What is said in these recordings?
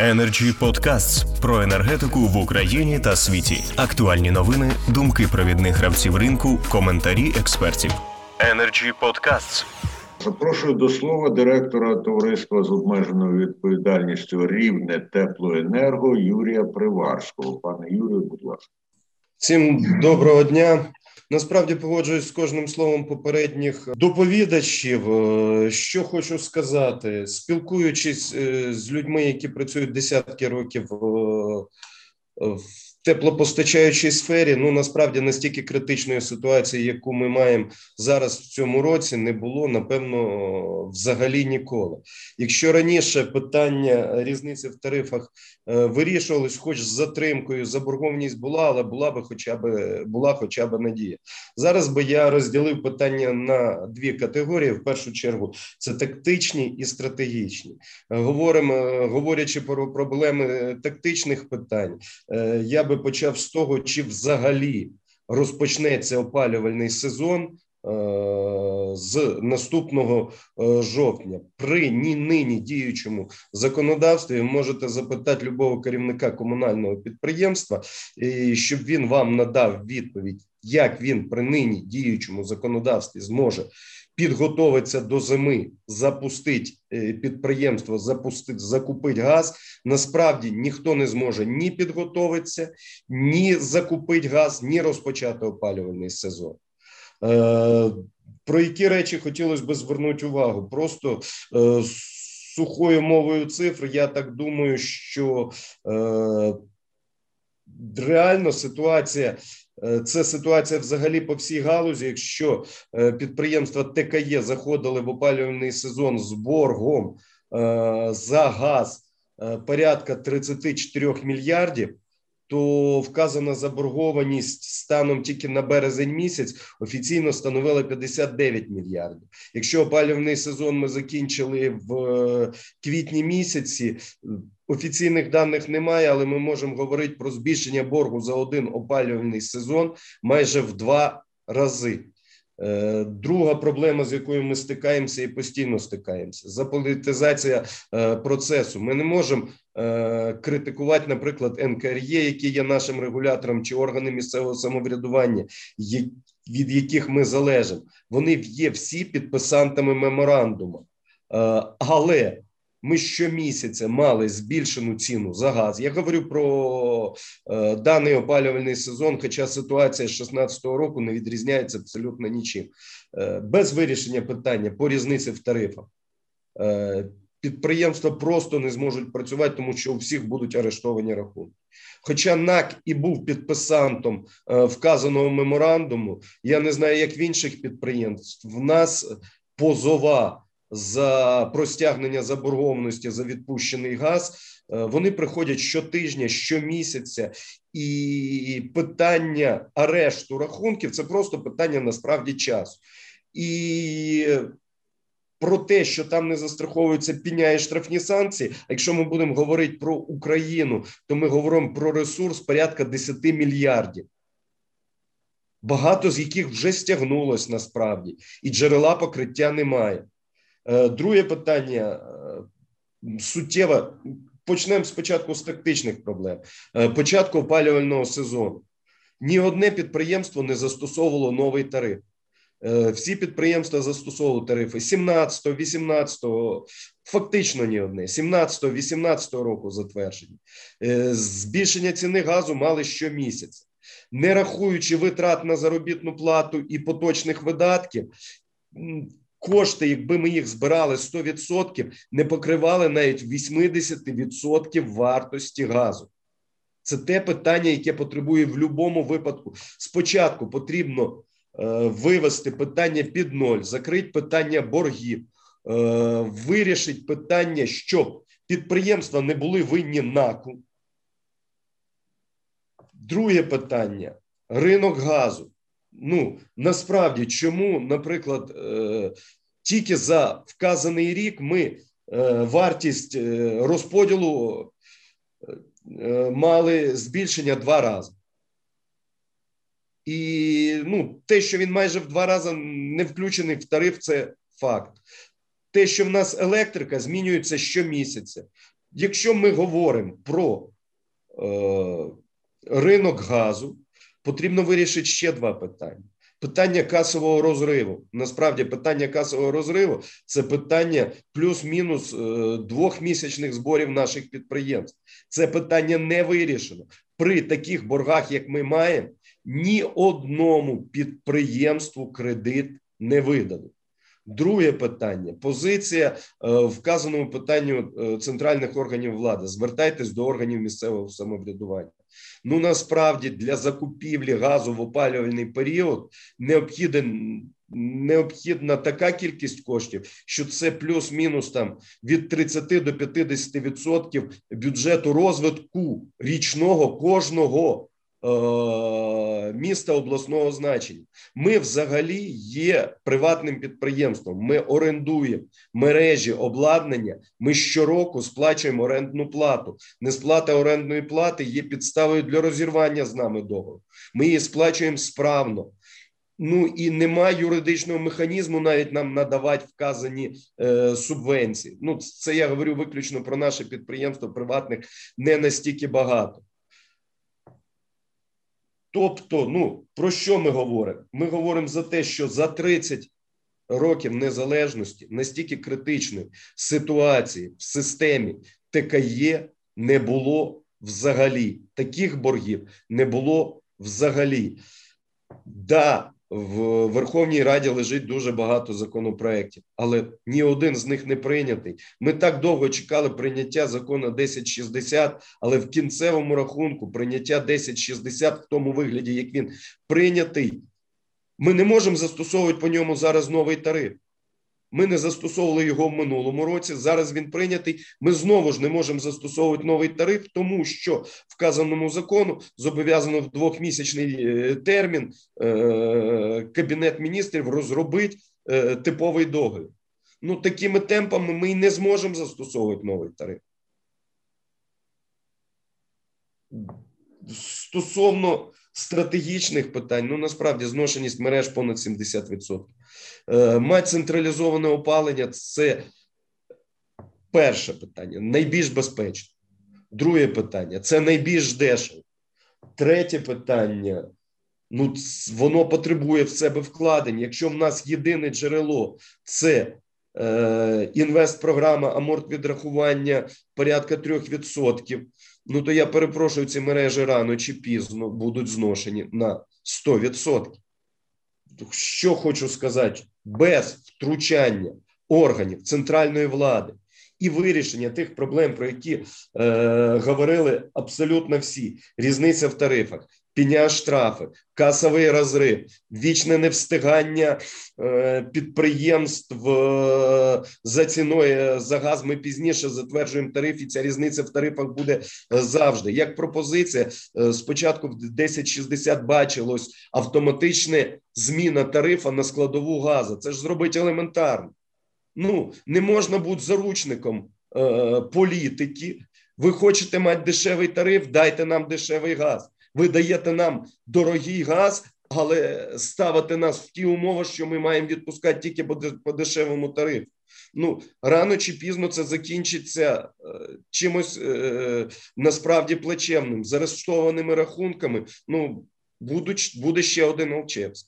Energy Podcasts про енергетику в Україні та світі. Актуальні новини, думки провідних гравців ринку, коментарі експертів. Energy Podcasts. Запрошую до слова директора товариства з обмеженою відповідальністю Рівне теплоенерго Юрія Приварського. Пане Юрію, будь ласка. Всім доброго дня. Насправді погоджуюсь з кожним словом попередніх доповідачів. Е, що хочу сказати, спілкуючись е, з людьми, які працюють десятки років е, в теплопостачаючій сфері, ну насправді настільки критичної ситуації, яку ми маємо зараз в цьому році, не було напевно взагалі ніколи. Якщо раніше питання різниці в тарифах е, вирішувалось, хоч з затримкою, заборгованість була, але була би, хоча б була, хоча б надія. Зараз би я розділив питання на дві категорії. В першу чергу це тактичні і стратегічні. Говоримо, говорячи про проблеми тактичних питань, е, я би почав з того, чи взагалі розпочнеться опалювальний сезон е, з наступного е, жовтня. При ні нині діючому законодавстві можете запитати любого керівника комунального підприємства, щоб він вам надав відповідь, як він при нині діючому законодавстві зможе підготовиться до зими, запустить е, підприємство, запустить, закупить газ. Насправді ніхто не зможе ні підготовитися, ні закупити газ, ні розпочати опалювальний сезон. Е, про які речі хотілося б звернути увагу? Просто е, сухою мовою цифр, я так думаю, що реально ситуація Е, це ситуація взагалі по всій галузі. Якщо е, підприємства ТКЄ заходили в опалювальний сезон з боргом е, за газ порядка 34 мільярдів, то вказана заборгованість станом тільки на березень місяць офіційно становила 59 мільярдів. Якщо опалювальний сезон ми закінчили в квітні місяці, Офіційних даних немає, але ми можемо говорити про збільшення боргу за один опалювальний сезон майже в два рази. Е, друга проблема, з якою ми стикаємося і постійно стикаємося, заполітизація е, процесу. Ми не можемо е, критикувати, наприклад, НКРЄ, який є нашим регулятором, чи органи місцевого самоврядування, від яких ми залежимо. Вони є всі підписантами меморандуму. Але ми щомісяця мали збільшену ціну за газ. Я говорю про е, даний опалювальний сезон, хоча ситуація з 2016 року не відрізняється абсолютно нічим. Е, без вирішення питання по різниці в тарифах. Е, Підприємства просто не зможуть працювати, тому що у всіх будуть арештовані рахунки. Хоча НАК і був підписантом е, вказаного меморандуму, я не знаю, як в інших підприємств. В нас позова за простягнення заборгованості за відпущений газ. Е, вони приходять щотижня, щомісяця, і питання арешту рахунків це просто питання насправді часу. І про те, що там не застраховуються піня і штрафні санкції. А якщо ми будемо говорити про Україну, то ми говоримо про ресурс порядка 10 мільярдів. Багато з яких вже стягнулось насправді, і джерела покриття немає. Е, друге питання е, суттєво. Почнемо спочатку з тактичних проблем. Е, початку опалювального сезону. Ні одне підприємство не застосовувало новий тариф. Всі підприємства застосовували тарифи 17, 18, фактично ні одне, 17, 18 року затверджені. Збільшення ціни газу мали щомісяця. Не рахуючи витрат на заробітну плату і поточних видатків, кошти, якби ми їх збирали 100%, не покривали навіть 80% вартості газу. Це те питання, яке потребує в будь-якому випадку. Спочатку потрібно е, вивести питання під ноль, закрити питання боргів, е, вирішити питання, щоб підприємства не були винні наку. Друге питання ринок газу ну насправді чому, наприклад, е, тільки за вказаний рік ми е, вартість е, розподілу мали збільшення два рази. І ну, те, що він майже в два рази не включений в тариф, це факт. Те, що в нас електрика змінюється щомісяця. Якщо ми говоримо про е, ринок газу, потрібно вирішити ще два питання. Питання касового розриву. Насправді, питання касового розриву це питання плюс-мінус двох двохмісячних зборів наших підприємств. Це питання не вирішено. При таких боргах, як ми маємо, ні одному підприємству кредит не видано. Друге питання: позиція е, вказаному питанню е, центральних органів влади. Звертайтесь до органів місцевого самоврядування. Ну насправді для закупівлі газу в опалювальний період необхіден. Необхідна така кількість коштів, що це плюс-мінус там від 30 до 50% відсотків бюджету розвитку річного кожного міста обласного значення. Ми взагалі є приватним підприємством. Ми орендуємо мережі обладнання. Ми щороку сплачуємо орендну плату. Несплата орендної плати є підставою для розірвання з нами договору. Ми її сплачуємо справно. Ну і немає юридичного механізму навіть нам надавати вказані е, субвенції. Ну, це я говорю виключно про наше підприємство приватних не настільки багато. Тобто, ну про що ми говоримо? Ми говоримо за те, що за 30 років незалежності настільки критичної ситуації в системі ТКЄ не було взагалі. Таких боргів не було взагалі. Да, в Верховній Раді лежить дуже багато законопроєктів, але ні один з них не прийнятий. Ми так довго чекали прийняття закону 1060, але в кінцевому рахунку прийняття 1060 в тому вигляді, як він прийнятий, ми не можемо застосовувати по ньому зараз новий тариф. Ми не застосовували його в минулому році. Зараз він прийнятий. Ми знову ж не можемо застосовувати новий тариф, тому що вказаному закону зобов'язано в двохмісячний термін кабінет міністрів розробить типовий договір. Ну такими темпами ми не зможемо застосовувати новий тариф. Стосовно стратегічних питань, ну насправді зношеність мереж понад 70%. Е, мать централізоване опалення це перше питання, найбільш безпечно. Друге питання це найбільш дешево. Третє питання. Ну, воно потребує в себе вкладень. Якщо в нас єдине джерело це е, інвестпрограма аморт порядка 3%, ну то я перепрошую, ці мережі рано чи пізно будуть зношені на 100%. Що хочу сказати, без втручання органів центральної влади і вирішення тих проблем, про які е, говорили абсолютно всі: різниця в тарифах, піня штрафи, касовий розрив, вічне невстигання е, підприємств е, за ціною за газ. Ми пізніше затверджуємо тариф, і ця різниця в тарифах буде завжди. Як пропозиція, е, спочатку в 1060 бачилось автоматичне зміна тарифа на складову газу. Це ж зробить елементарно. Ну не можна бути заручником е, політики. Ви хочете мати дешевий тариф? Дайте нам дешевий газ. Ви даєте нам дорогий газ, але ставите нас в ті умови, що ми маємо відпускати тільки по дешевому тарифу. Ну рано чи пізно це закінчиться е, чимось е, насправді плачевним, з арештованими рахунками. Ну будуть, буде ще один Алчевськ.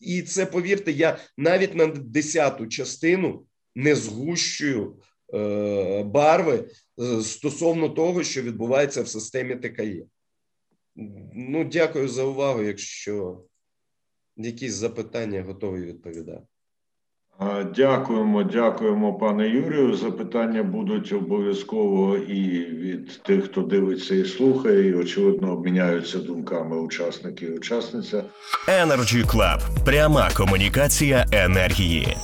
І це повірте, я навіть на десяту частину не згущую е, барви е, стосовно того, що відбувається в системі ТКЄ. Ну, дякую за увагу. Якщо якісь запитання, готові відповідати. Дякуємо, дякуємо, пане Юрію. Запитання будуть обов'язково і від тих, хто дивиться і слухає, і очевидно обміняються думками учасники і учасниця. Energy Club. пряма комунікація енергії.